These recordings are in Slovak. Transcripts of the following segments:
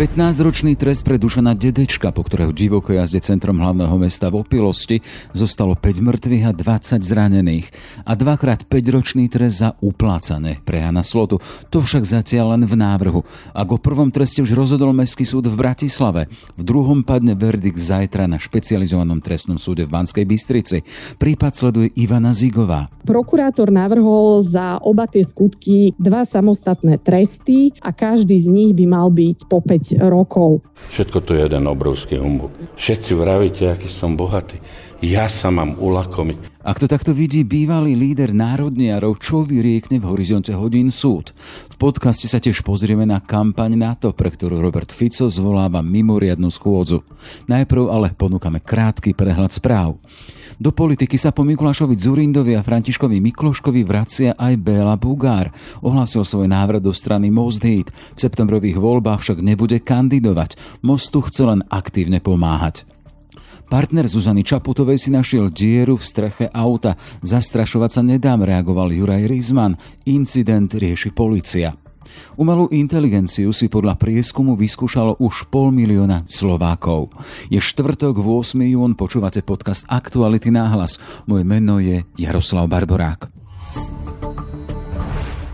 15-ročný trest pre Dušana Dedečka, po ktorého divoko jazde centrom hlavného mesta v opilosti zostalo 5 mŕtvych a 20 zranených. A dvakrát 5-ročný trest za uplácané pre Jana Slotu. To však zatiaľ len v návrhu. Ak o prvom treste už rozhodol Mestský súd v Bratislave, v druhom padne verdikt zajtra na špecializovanom trestnom súde v Banskej Bystrici. Prípad sleduje Ivana Zigová. Prokurátor navrhol za oba tie skutky dva samostatné tresty a každý z nich by mal byť po 5 rokov. Všetko to je jeden obrovský humbug. Všetci vravíte, aký som bohatý. Ja sa mám ulakomiť. Ak to takto vidí bývalý líder národniarov, čo vyriekne v horizonte hodín súd? V podcaste sa tiež pozrieme na kampaň NATO, pre ktorú Robert Fico zvoláva mimoriadnu schôdzu. Najprv ale ponúkame krátky prehľad správ. Do politiky sa po Mikulášovi Zurindovi a Františkovi Mikloškovi vracia aj Béla Bugár. Ohlásil svoj návrat do strany Most Heat. V septembrových voľbách však nebude kandidovať. Mostu chce len aktívne pomáhať. Partner Zuzany Čaputovej si našiel dieru v streche auta. Zastrašovať sa nedám, reagoval Juraj Rizman. Incident rieši policia. Umelú inteligenciu si podľa prieskumu vyskúšalo už pol milióna Slovákov. Je štvrtok, 8. jún, počúvate podcast Aktuality náhlas. Moje meno je Jaroslav Barborák.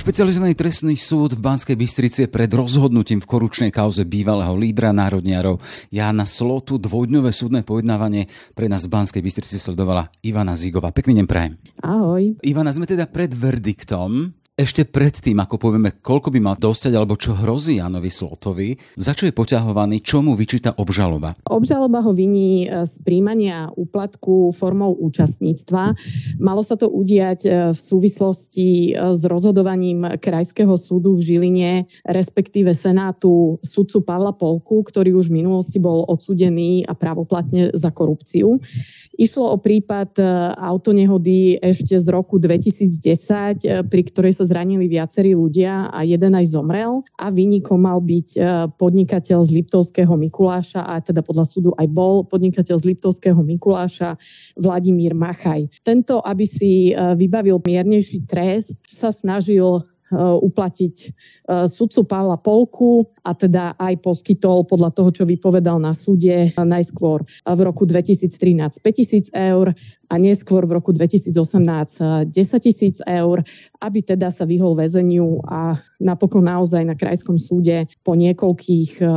Špecializovaný trestný súd v Banskej Bystrici pred rozhodnutím v korupčnej kauze bývalého lídra národniarov Jána Slotu dvojdňové súdne pojednávanie pre nás v Banskej Bystrici sledovala Ivana Zigová. Pekný deň prajem. Ahoj. Ivana, sme teda pred verdiktom ešte predtým, ako povieme, koľko by mal dostať alebo čo hrozí Janovi Slotovi, za čo je poťahovaný, čo mu vyčíta obžaloba? Obžaloba ho viní e, z príjmania úplatku formou účastníctva. Malo sa to udiať e, v súvislosti e, s rozhodovaním Krajského súdu v Žiline, respektíve Senátu sudcu Pavla Polku, ktorý už v minulosti bol odsudený a právoplatne za korupciu. Išlo o prípad autonehody ešte z roku 2010, pri ktorej sa zranili viacerí ľudia a jeden aj zomrel a vynikom mal byť e, podnikateľ z Liptovského Mikuláša a teda podľa súdu aj bol podnikateľ z Liptovského Mikuláša Vladimír Machaj. Tento, aby si e, vybavil miernejší trest, sa snažil uplatiť eh, sudcu Pavla Polku a teda aj poskytol podľa toho, čo vypovedal na súde najskôr v roku 2013 5000 eur a neskôr v roku 2018 10 tisíc eur, aby teda sa vyhol väzeniu a napokon naozaj na krajskom súde po niekoľkých eh,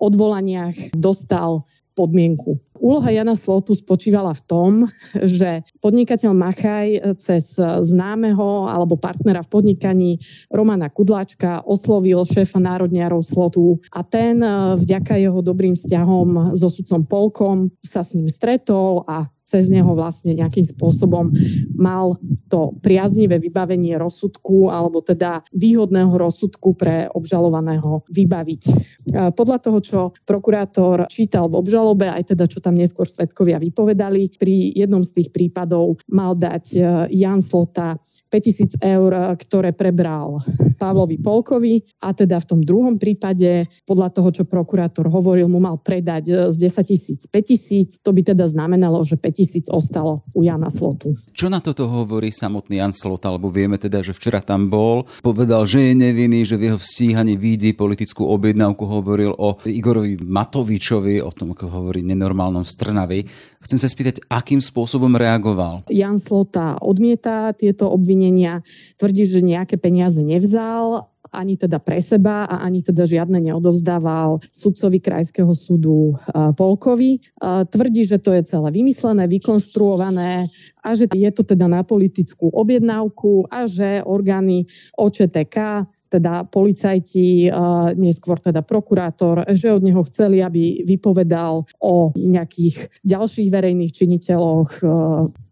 odvolaniach dostal podmienku. Úloha Jana Slotu spočívala v tom, že podnikateľ Machaj cez známeho alebo partnera v podnikaní Romana Kudláčka oslovil šéfa národniarov Slotu a ten vďaka jeho dobrým vzťahom so sudcom Polkom sa s ním stretol a cez neho vlastne nejakým spôsobom mal to priaznivé vybavenie rozsudku alebo teda výhodného rozsudku pre obžalovaného vybaviť. Podľa toho, čo prokurátor čítal v obžalobe, aj teda čo tam neskôr svetkovia vypovedali, pri jednom z tých prípadov mal dať e, Jan Slota 5000 eur, ktoré prebral Pavlovi Polkovi a teda v tom druhom prípade, podľa toho, čo prokurátor hovoril, mu mal predať e, z 10 tisíc 5 tisíc. To by teda znamenalo, že 5 tisíc ostalo u Jana Slotu. Čo na toto hovorí samotný Jan Slot, alebo vieme teda, že včera tam bol, povedal, že je nevinný, že v jeho stíhaní vidí politickú objednávku, hovoril o Igorovi Matovičovi, o tom, ako hovorí nenormálnom Strnavi. Chcem sa spýtať, akým spôsobom reagoval? Jan Slota odmieta tieto obvinenia, tvrdí, že nejaké peniaze nevzal ani teda pre seba a ani teda žiadne neodovzdával sudcovi Krajského súdu e, Polkovi. E, tvrdí, že to je celé vymyslené, vykonštruované a že je to teda na politickú objednávku a že orgány OČTK teda policajti, e, neskôr teda prokurátor, že od neho chceli, aby vypovedal o nejakých ďalších verejných činiteľoch,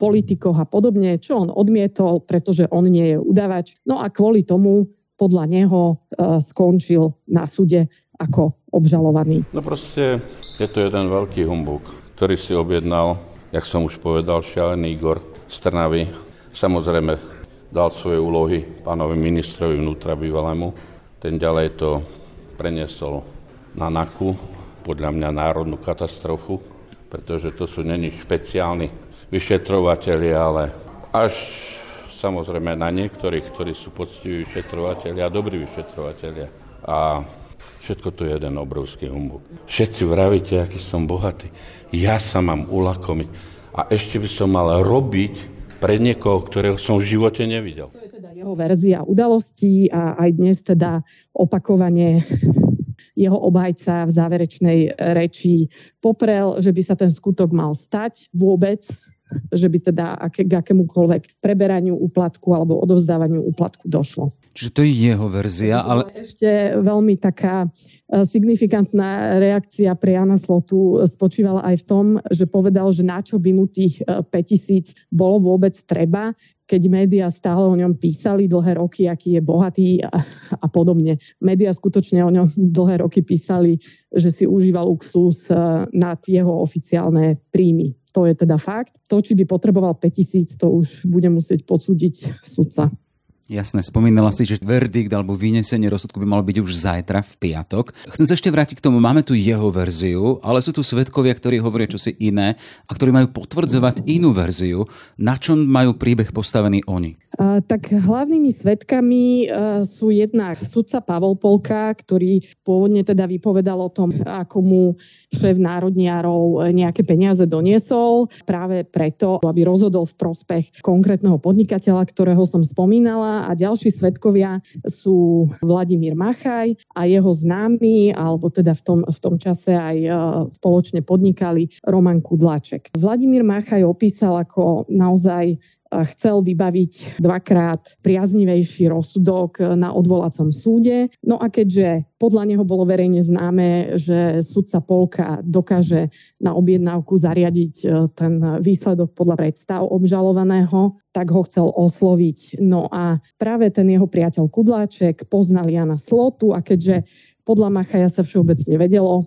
politikoch a podobne, čo on odmietol, pretože on nie je udavač. No a kvôli tomu podľa neho skončil na súde ako obžalovaný. No proste je to jeden veľký humbuk, ktorý si objednal, jak som už povedal, šialený Igor z Trnavy. Samozrejme dal svoje úlohy pánovi ministrovi vnútra bývalému. Ten ďalej to preniesol na NAKU, podľa mňa národnú katastrofu, pretože to sú není špeciálni vyšetrovateľi, ale až samozrejme na niektorých, ktorí sú poctiví vyšetrovateľia a dobrí vyšetrovateľia. A všetko to je jeden obrovský humbuk. Všetci vravíte, aký som bohatý. Ja sa mám ulakomiť. A ešte by som mal robiť pre niekoho, ktorého som v živote nevidel. To je teda jeho verzia udalostí a aj dnes teda opakovane jeho obhajca v záverečnej reči poprel, že by sa ten skutok mal stať vôbec, že by teda k akémukoľvek preberaniu úplatku alebo odovzdávaniu úplatku došlo. Čiže to je jeho verzia, ale... Ešte veľmi taká signifikantná reakcia pre Jana Slotu spočívala aj v tom, že povedal, že na čo by mu tých 5000 e, bolo vôbec treba, keď médiá stále o ňom písali dlhé roky, aký je bohatý a, a podobne. Média skutočne o ňom dlhé roky písali, že si užíval luxus e, nad jeho oficiálne príjmy. To je teda fakt. To, či by potreboval 5000, to už bude musieť podsúdiť sudca. Jasné, spomínala si, že verdikt alebo vynesenie rozsudku by malo byť už zajtra v piatok. Chcem sa ešte vrátiť k tomu, máme tu jeho verziu, ale sú tu svetkovia, ktorí hovoria čosi iné a ktorí majú potvrdzovať inú verziu. Na čom majú príbeh postavený oni? tak hlavnými svetkami sú jednak sudca Pavol Polka, ktorý pôvodne teda vypovedal o tom, ako mu šéf národniarov nejaké peniaze doniesol, práve preto, aby rozhodol v prospech konkrétneho podnikateľa, ktorého som spomínala. A ďalší svetkovia sú Vladimír Machaj a jeho známy, alebo teda v tom, v tom čase aj spoločne podnikali Roman Kudlaček. Vladimír Machaj opísal ako naozaj chcel vybaviť dvakrát priaznivejší rozsudok na odvolacom súde. No a keďže podľa neho bolo verejne známe, že sudca Polka dokáže na objednávku zariadiť e, ten výsledok podľa predstav obžalovaného, tak ho chcel osloviť. No a práve ten jeho priateľ Kudláček poznal Jana Slotu a keďže podľa Machaja sa všeobecne vedelo,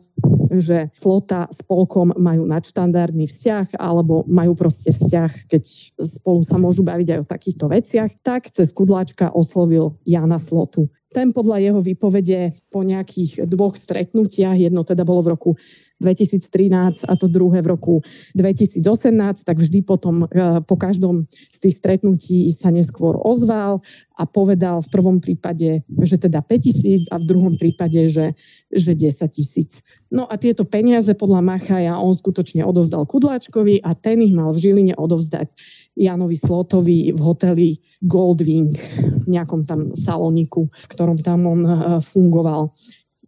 že flota s polkom majú nadštandardný vzťah alebo majú proste vzťah, keď spolu sa môžu baviť aj o takýchto veciach, tak cez Kudláčka oslovil Jana Slotu. Ten podľa jeho výpovede po nejakých dvoch stretnutiach, jedno teda bolo v roku 2013 a to druhé v roku 2018, tak vždy potom e, po každom z tých stretnutí sa neskôr ozval a povedal v prvom prípade, že teda 5000 a v druhom prípade, že, že 10 tisíc. No a tieto peniaze podľa Machaja on skutočne odovzdal Kudláčkovi a ten ich mal v Žiline odovzdať Janovi Slotovi v hoteli Goldwing, v nejakom tam saloniku, v ktorom tam on e, fungoval.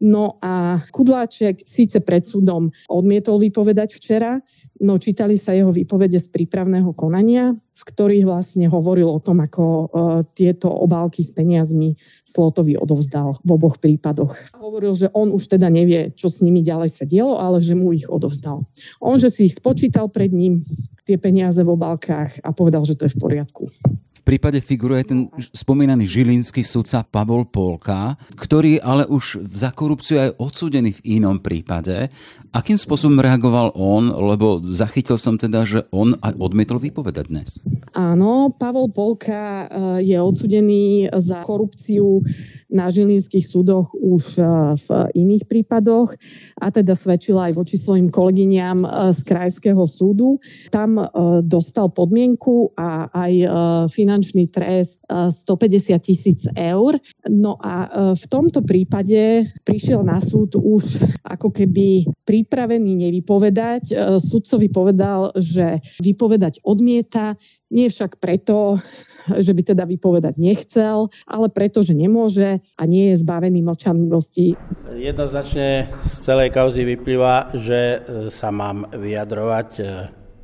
No a Kudláček síce pred súdom odmietol vypovedať včera, no čítali sa jeho výpovede z prípravného konania, v ktorých vlastne hovoril o tom, ako uh, tieto obálky s peniazmi Slotovi odovzdal v oboch prípadoch. Hovoril, že on už teda nevie, čo s nimi ďalej sa dielo, ale že mu ich odovzdal. On, že si ich spočítal pred ním, tie peniaze v obálkach a povedal, že to je v poriadku prípade figuruje ten spomínaný žilinský sudca Pavol Polka, ktorý ale už za korupciu aj odsúdený v inom prípade. Akým spôsobom reagoval on, lebo zachytil som teda, že on odmietol vypovedať dnes. Áno, Pavol Polka eh, je odsudený za korupciu na žilinských súdoch už e, v iných prípadoch a teda svedčila aj voči svojim kolegyňam e, z Krajského súdu. Tam dostal podmienku a aj finančný trest 150 tisíc eur. No a v tomto prípade prišiel na súd už ako keby pripravený nevypovedať. Sudcovi povedal, že vypovedať odmieta, nie však preto, že by teda vypovedať nechcel, ale preto, že nemôže a nie je zbavený mlčanlivosti. Jednoznačne z celej kauzy vyplýva, že e, sa mám vyjadrovať e,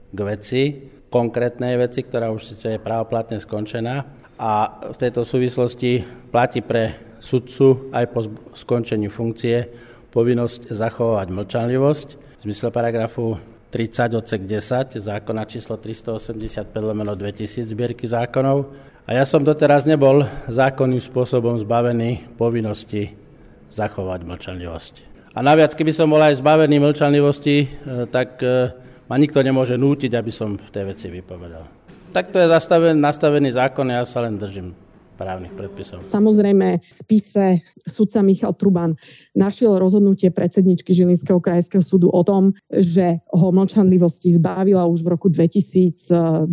k veci, konkrétnej veci, ktorá už síce je právoplatne skončená a v tejto súvislosti platí pre sudcu aj po skončení funkcie povinnosť zachovať mlčanlivosť v zmysle paragrafu 30 odsek 10 zákona číslo 385 lomeno 2000 zbierky zákonov a ja som doteraz nebol zákonným spôsobom zbavený povinnosti zachovať mlčanlivosť. A naviac, keby som bol aj zbavený mlčanlivosti, e, tak e, ma nikto nemôže nútiť, aby som tej veci vypovedal. Tak to je zastavený, nastavený zákon, ja sa len držím právnych predpisov. Samozrejme, v spise sudca Michal Truban našiel rozhodnutie predsedničky Žilinského krajského súdu o tom, že ho mlčanlivosti zbavila už v roku 2021,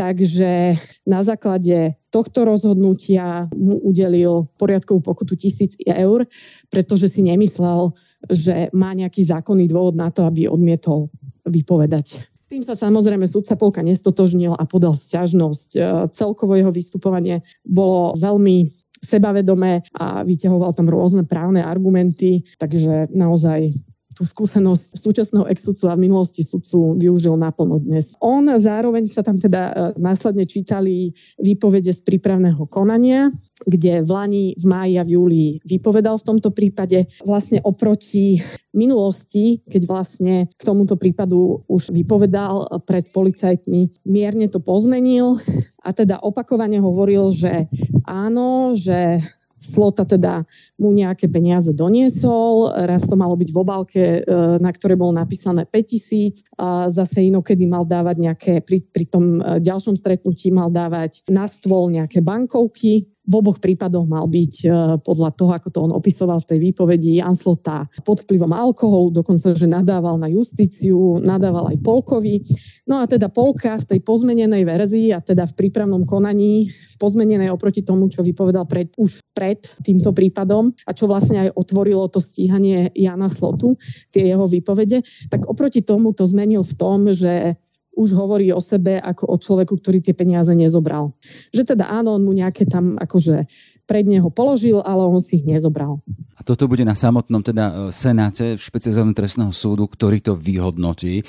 takže na základe tohto rozhodnutia mu udelil poriadkovú pokutu tisíc eur, pretože si nemyslel, že má nejaký zákonný dôvod na to, aby odmietol vypovedať tým sa samozrejme sudca Polka nestotožnil a podal sťažnosť. E, celkovo jeho vystupovanie bolo veľmi sebavedomé a vyťahoval tam rôzne právne argumenty, takže naozaj tú skúsenosť súčasného ex-sudcu a v minulosti sudcu využil naplno dnes. On zároveň sa tam teda e, následne čítali výpovede z prípravného konania, kde v Lani, v máji a v júli vypovedal v tomto prípade. Vlastne oproti minulosti, keď vlastne k tomuto prípadu už vypovedal pred policajtmi, mierne to pozmenil a teda opakovane hovoril, že áno, že Slota teda mu nejaké peniaze doniesol, raz to malo byť v obálke, e, na ktorej bolo napísané 5000, a zase inokedy mal dávať nejaké, pri, pri tom e, ďalšom stretnutí mal dávať na stôl nejaké bankovky, v oboch prípadoch mal byť e, podľa toho, ako to on opisoval v tej výpovedi, Jan Slota pod vplyvom alkoholu, dokonca, že nadával na justíciu, nadával aj Polkovi. No a teda Polka v tej pozmenenej verzii a teda v prípravnom konaní, v pozmenenej oproti tomu, čo vypovedal pred, už pred týmto prípadom a čo vlastne aj otvorilo to stíhanie Jana Slotu, tie jeho výpovede, tak oproti tomu to zmenil v tom, že už hovorí o sebe ako o človeku, ktorý tie peniaze nezobral. Že teda áno, on mu nejaké tam akože pred neho položil, ale on si ich nezobral. A toto bude na samotnom teda e, Senáte špecializovaného trestného súdu, ktorý to vyhodnotí. E,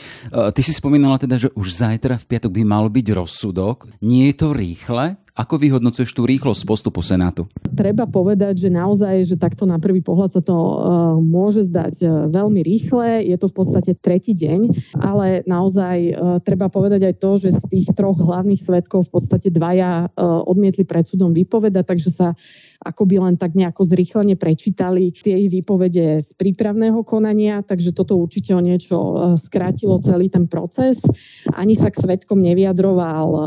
ty si spomínala teda, že už zajtra v piatok by mal byť rozsudok. Nie je to rýchle? Ako vyhodnocuješ tú rýchlosť postupu Senátu? Treba povedať, že naozaj, že takto na prvý pohľad sa to uh, môže zdať uh, veľmi rýchle. Je to v podstate tretí deň, ale naozaj uh, treba povedať aj to, že z tých troch hlavných svetkov v podstate dvaja uh, odmietli pred súdom vypovedať, takže sa akoby len tak nejako zrýchlene prečítali tie výpovede z prípravného konania, takže toto určite o niečo e, skrátilo celý ten proces. Ani sa k svetkom nevyjadroval e,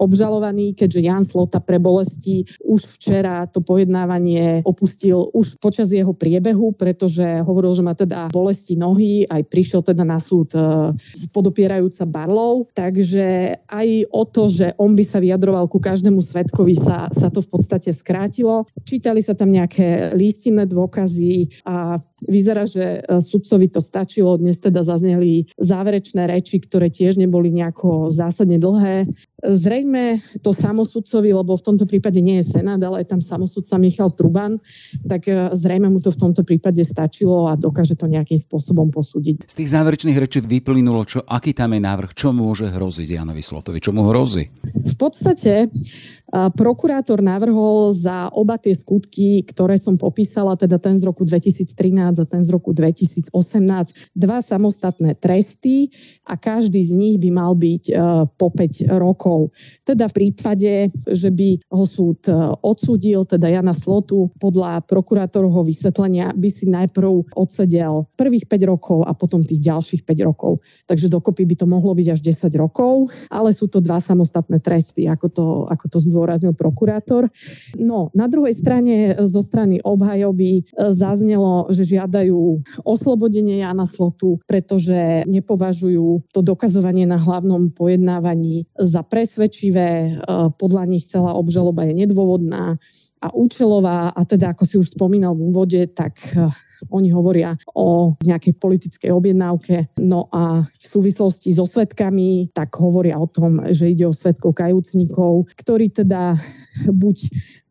obžalovaný, keďže Jan Slota pre bolesti už včera to pojednávanie opustil už počas jeho priebehu, pretože hovoril, že má teda bolesti nohy, aj prišiel teda na súd e, podopierajúca barlov, takže aj o to, že on by sa vyjadroval ku každému svetkovi sa, sa to v podstate skrátilo. Čítali sa tam nejaké listinné dôkazy a vyzerá, že e, sudcovi to stačilo. Dnes teda zazneli záverečné reči, ktoré tiež neboli nejako zásadne dlhé. Zrejme to samosudcovi, lebo v tomto prípade nie je Senát, ale je tam samosudca Michal Truban, tak e, zrejme mu to v tomto prípade stačilo a dokáže to nejakým spôsobom posúdiť. Z tých záverečných rečí vyplynulo, čo, aký tam je návrh, čo môže hroziť Janovi Slotovi, čo mu hrozí? V podstate Prokurátor navrhol za oba tie skutky, ktoré som popísala, teda ten z roku 2013 a ten z roku 2018, dva samostatné tresty a každý z nich by mal byť e, po 5 rokov. Teda v prípade, že by ho súd e, odsudil, teda Jana Slotu, podľa prokurátorovho vysvetlenia by si najprv odsedel prvých 5 rokov a potom tých ďalších 5 rokov. Takže dokopy by to mohlo byť až 10 rokov, ale sú to dva samostatné tresty, ako to, ako to zdôvodňujem zdôraznil prokurátor. No, na druhej strane zo strany obhajoby e, zaznelo, že žiadajú oslobodenie Jana Slotu, pretože nepovažujú to dokazovanie na hlavnom pojednávaní za presvedčivé. E, podľa nich celá obžaloba je nedôvodná a účelová a teda, ako si už spomínal v úvode, tak e, oni hovoria o nejakej politickej objednávke. No a v súvislosti so svetkami, tak hovoria o tom, že ide o svetkov kajúcnikov, ktorí teda buď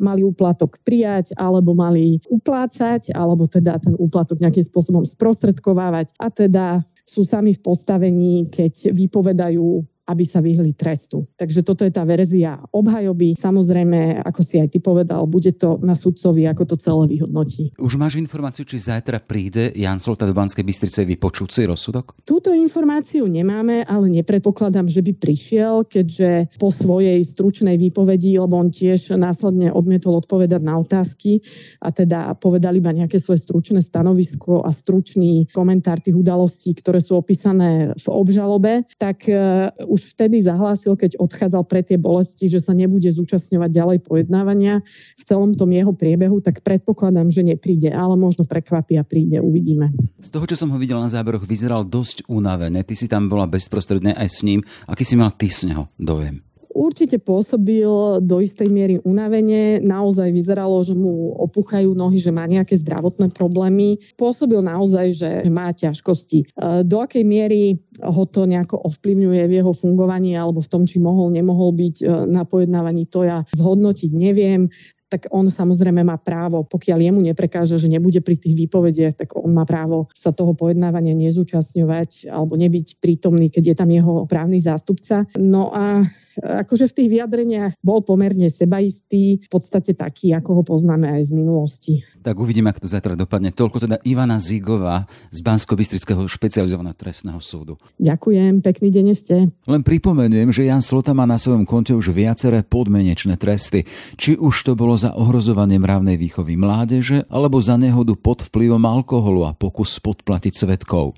mali úplatok prijať, alebo mali uplácať, alebo teda ten úplatok nejakým spôsobom sprostredkovávať. A teda sú sami v postavení, keď vypovedajú aby sa vyhli trestu. Takže toto je tá verzia obhajoby. Samozrejme, ako si aj ty povedal, bude to na sudcovi, ako to celé vyhodnotí. Už máš informáciu, či zajtra príde Jan Solta do Banskej Bystrice vypočuť si rozsudok? Túto informáciu nemáme, ale nepredpokladám, že by prišiel, keďže po svojej stručnej výpovedi, lebo on tiež následne odmietol odpovedať na otázky a teda povedal iba nejaké svoje stručné stanovisko a stručný komentár tých udalostí, ktoré sú opísané v obžalobe, tak uh, už vtedy zahlásil, keď odchádzal pre tie bolesti, že sa nebude zúčastňovať ďalej pojednávania v celom tom jeho priebehu, tak predpokladám, že nepríde, ale možno prekvapí a príde, uvidíme. Z toho, čo som ho videl na záberoch, vyzeral dosť unavené. Ty si tam bola bezprostredne aj s ním. Aký si mal ty z neho dojem? Určite pôsobil do istej miery unavenie, naozaj vyzeralo, že mu opúchajú nohy, že má nejaké zdravotné problémy. Pôsobil naozaj, že má ťažkosti. E, do akej miery ho to nejako ovplyvňuje v jeho fungovaní alebo v tom, či mohol, nemohol byť e, na pojednávaní, to ja zhodnotiť neviem tak on samozrejme má právo, pokiaľ jemu neprekáže, že nebude pri tých výpovediach, tak on má právo sa toho pojednávania nezúčastňovať alebo nebyť prítomný, keď je tam jeho právny zástupca. No a akože v tých vyjadreniach bol pomerne sebaistý, v podstate taký, ako ho poznáme aj z minulosti. Tak uvidíme, ako to zajtra dopadne. Toľko teda Ivana Zigová z bansko špecializovaného trestného súdu. Ďakujem, pekný deň ešte. Len pripomeniem, že Jan Slota má na svojom konte už viaceré podmenečné tresty. Či už to bolo za ohrozovanie mravnej výchovy mládeže, alebo za nehodu pod vplyvom alkoholu a pokus podplatiť svetkov.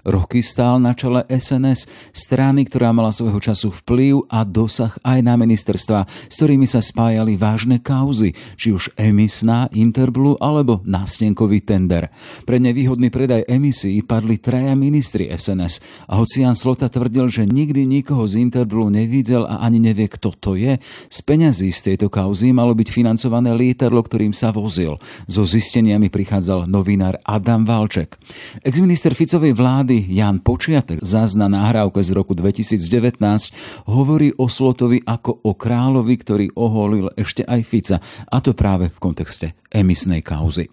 Roky stál na čele SNS, strany, ktorá mala svojho času vplyv a dosah aj na ministerstva, s ktorými sa spájali vážne kauzy, či už emisná, Interblu alebo nástenkový tender. Pre nevýhodný predaj emisí padli traja ministri SNS a hoci Jan Slota tvrdil, že nikdy nikoho z Interblu nevidel a ani nevie, kto to je, z peňazí z tejto kauzy malo byť financované lietadlo, ktorým sa vozil. So zisteniami prichádzal novinár Adam Valček. Exminister Ficovej vlády Jan Počiatek zazna nahrávke z roku 2019 hovorí o Slotovi ako o kráľovi, ktorý oholil ešte aj Fica, a to práve v kontexte emisnej kauzy.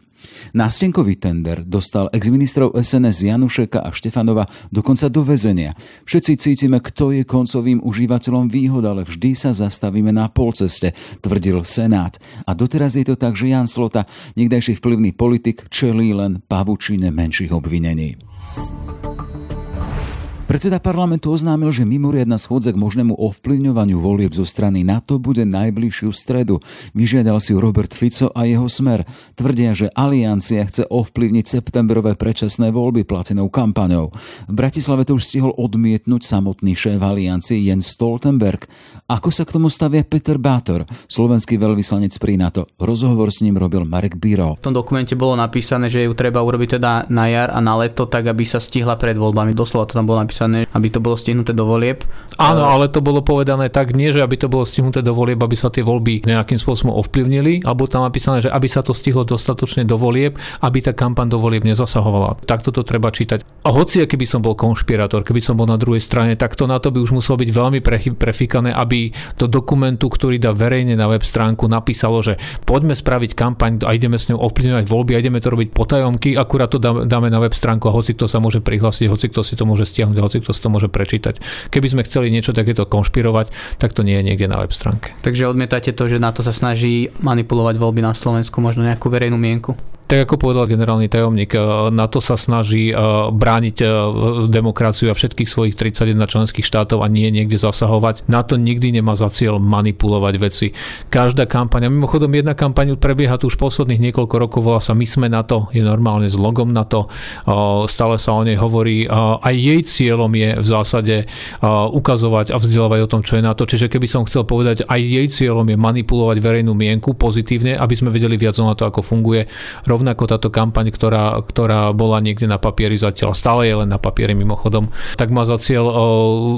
Nástenkový tender dostal exministrov SNS Janušeka a Štefanova dokonca do väzenia. Všetci cítime, kto je koncovým užívateľom výhod, ale vždy sa zastavíme na polceste, tvrdil Senát. A doteraz je to tak, že Jan Slota, niekdajší vplyvný politik, čelí len pavučine menších obvinení. Predseda parlamentu oznámil, že mimoriadna schôdza k možnému ovplyvňovaniu volieb zo strany NATO bude najbližšiu stredu. Vyžiadal si Robert Fico a jeho smer. Tvrdia, že aliancia chce ovplyvniť septembrové predčasné voľby platenou kampaňou. V Bratislave to už stihol odmietnúť samotný šéf aliancie Jens Stoltenberg. Ako sa k tomu stavia Peter Bátor, slovenský veľvyslanec pri NATO? Rozhovor s ním robil Marek Biro. V tom dokumente bolo napísané, že ju treba urobiť teda na jar a na leto, tak aby sa stihla pred voľbami. Doslova to tam bolo napísané napísané, aby to bolo stihnuté do volieb. Áno, ale to bolo povedané tak, nie že aby to bolo stihnuté do volieb, aby sa tie voľby nejakým spôsobom ovplyvnili, alebo tam napísané, že aby sa to stihlo dostatočne do volieb, aby tá kampaň do volieb nezasahovala. Takto to treba čítať. A hoci keby som bol konšpirátor, keby som bol na druhej strane, tak to na to by už muselo byť veľmi prefikané, aby do dokumentu, ktorý dá verejne na web stránku, napísalo, že poďme spraviť kampaň a ideme s ňou ovplyvňovať voľby a ideme to robiť potajomky, akurát to dáme na web stránku a hoci kto sa môže prihlásiť, hoci kto si to môže stiahnuť, hoci kto si to môže prečítať. Keby sme chceli niečo takéto konšpirovať, tak to nie je niekde na web stránke. Takže odmietate to, že na to sa snaží manipulovať voľby na Slovensku, možno nejakú verejnú mienku? Tak ako povedal generálny tajomník, e, na to sa snaží e, brániť e, demokraciu a všetkých svojich 31 členských štátov a nie niekde zasahovať. Na to nikdy nemá za cieľ manipulovať veci. Každá kampaň, a mimochodom jedna kampaň prebieha tu už posledných niekoľko rokov, volá sa My sme na to, je normálne s logom na to, stále sa o nej hovorí. Aj jej cieľom je v zásade ukazovať a vzdelávať o tom, čo je na to. Čiže keby som chcel povedať, aj jej cieľom je manipulovať verejnú mienku pozitívne, aby sme vedeli viac o to, ako funguje rovnako táto kampaň, ktorá, ktorá bola niekde na papieri zatiaľ, stále je len na papieri mimochodom, tak má za cieľ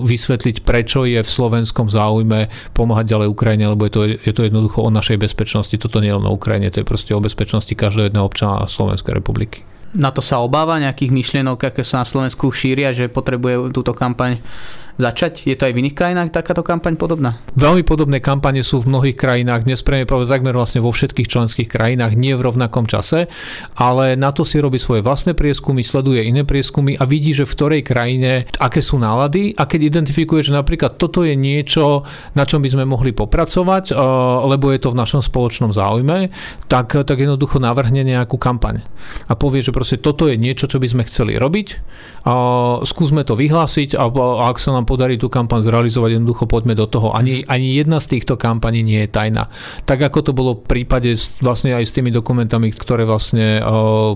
vysvetliť, prečo je v slovenskom záujme pomáhať ďalej Ukrajine, lebo je to, je to jednoducho o našej bezpečnosti. Toto nie je len o Ukrajine, to je proste o bezpečnosti každého jedného občana Slovenskej republiky. Na to sa obáva nejakých myšlienok, aké sa na Slovensku šíria, že potrebuje túto kampaň začať? Je to aj v iných krajinách takáto kampaň podobná? Veľmi podobné kampane sú v mnohých krajinách, dnes pre takmer vlastne vo všetkých členských krajinách, nie v rovnakom čase, ale na to si robí svoje vlastné prieskumy, sleduje iné prieskumy a vidí, že v ktorej krajine aké sú nálady a keď identifikuje, že napríklad toto je niečo, na čom by sme mohli popracovať, lebo je to v našom spoločnom záujme, tak, tak jednoducho navrhne nejakú kampaň. A povie, že proste toto je niečo, čo by sme chceli robiť, skúsme to vyhlásiť a, a ak sa nám podarí tú kampaň zrealizovať, jednoducho poďme do toho. Ani, ani jedna z týchto kampaní nie je tajná. Tak ako to bolo v prípade vlastne aj s tými dokumentami, ktoré vlastne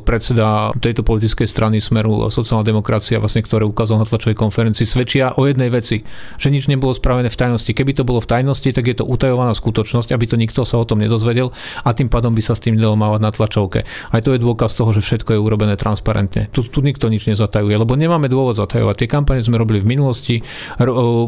predseda tejto politickej strany Smeru sociálna demokracia, vlastne, ktoré ukázal na tlačovej konferencii, svedčia o jednej veci, že nič nebolo spravené v tajnosti. Keby to bolo v tajnosti, tak je to utajovaná skutočnosť, aby to nikto sa o tom nedozvedel a tým pádom by sa s tým nedalo mávať na tlačovke. Aj to je dôkaz toho, že všetko je urobené transparentne. Tu, tu nikto nič nezatajuje, lebo nemáme dôvod zatajovať. Tie kampane sme robili v minulosti,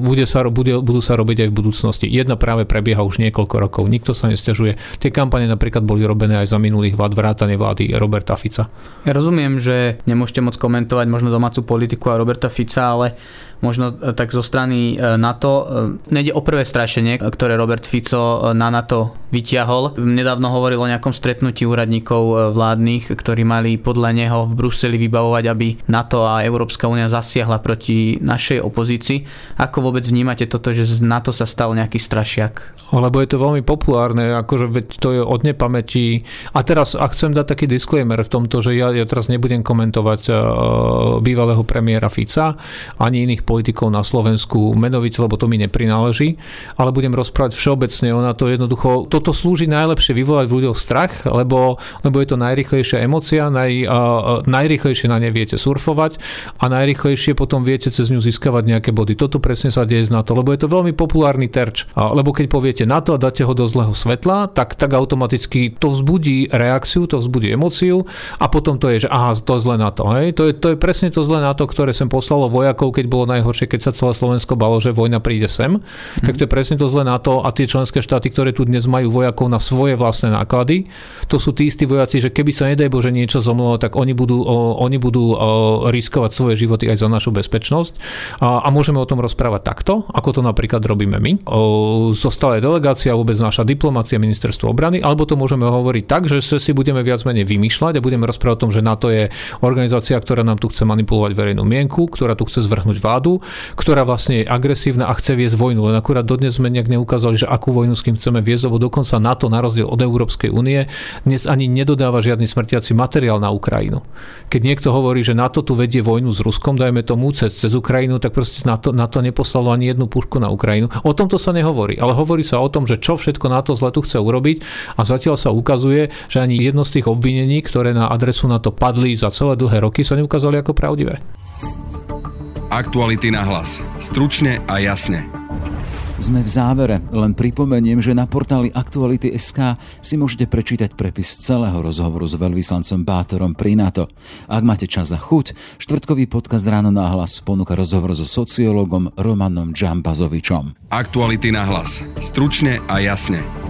bude sa, bude, budú sa robiť aj v budúcnosti. Jedna práve prebieha už niekoľko rokov, nikto sa nestiažuje. Tie kampane napríklad boli robené aj za minulých vlád vrátane vlády Roberta Fica. Ja rozumiem, že nemôžete moc komentovať možno domácu politiku a Roberta Fica, ale možno e, tak zo strany e, NATO. E, nejde o prvé strašenie, ktoré Robert Fico na NATO vyťahol. Nedávno hovoril o nejakom stretnutí úradníkov vládnych, ktorí mali podľa neho v Bruseli vybavovať, aby NATO a Európska únia zasiahla proti našej opozícii. Ako vôbec vnímate toto, že z NATO sa stal nejaký strašiak? Lebo je to veľmi populárne, akože veď to je od nepamäti. A teraz, ak chcem dať taký disclaimer v tomto, že ja, ja teraz nebudem komentovať uh, bývalého premiéra Fica, ani iných politikov na Slovensku menovite, lebo to mi neprináleží, ale budem rozprávať všeobecne o to jednoducho. Toto slúži najlepšie vyvolať v ľuďoch strach, lebo, lebo je to najrychlejšia emocia, naj, uh, najrychlejšie na ne viete surfovať a najrychlejšie potom viete cez ňu získavať nejaké body. Toto presne sa deje z NATO, lebo je to veľmi populárny terč. Uh, lebo keď poviete idete na to a dáte ho do zlého svetla, tak, tak automaticky to vzbudí reakciu, to vzbudí emóciu a potom to je, že aha, to zle na to. Hej? To, je, to je presne to zle na to, ktoré sem poslalo vojakov, keď bolo najhoršie, keď sa celé Slovensko balo, že vojna príde sem. Mm. Tak to je presne to zle na to a tie členské štáty, ktoré tu dnes majú vojakov na svoje vlastné náklady, to sú tí istí vojaci, že keby sa nedaj Bože niečo zomlo, tak oni budú, o, oni budú o, riskovať svoje životy aj za našu bezpečnosť. A, a môžeme o tom rozprávať takto, ako to napríklad robíme my. O, zostale delegácia, vôbec naša diplomácia, ministerstvo obrany, alebo to môžeme hovoriť tak, že si budeme viac menej vymýšľať a budeme rozprávať o tom, že NATO je organizácia, ktorá nám tu chce manipulovať verejnú mienku, ktorá tu chce zvrhnúť vládu, ktorá vlastne je agresívna a chce viesť vojnu. Len akurát dodnes sme nejak neukázali, že akú vojnu s kým chceme viesť, lebo dokonca NATO na rozdiel od Európskej únie dnes ani nedodáva žiadny smrtiaci materiál na Ukrajinu. Keď niekto hovorí, že NATO tu vedie vojnu s Ruskom, dajme tomu cez, cez Ukrajinu, tak proste NATO, NATO neposlalo ani jednu pušku na Ukrajinu. O tomto sa nehovorí, ale hovorí sa o tom, že čo všetko na to zle tu chce urobiť a zatiaľ sa ukazuje, že ani jedno z tých obvinení, ktoré na adresu na to padli za celé dlhé roky, sa neukázali ako pravdivé. Aktuality na hlas. Stručne a jasne. Sme v závere, len pripomeniem, že na portáli Aktuality.sk si môžete prečítať prepis celého rozhovoru s veľvyslancom Bátorom pri NATO. Ak máte čas a chuť, štvrtkový podcast Ráno na hlas ponúka rozhovor so sociológom Romanom Džambazovičom. Aktuality na hlas. Stručne a jasne.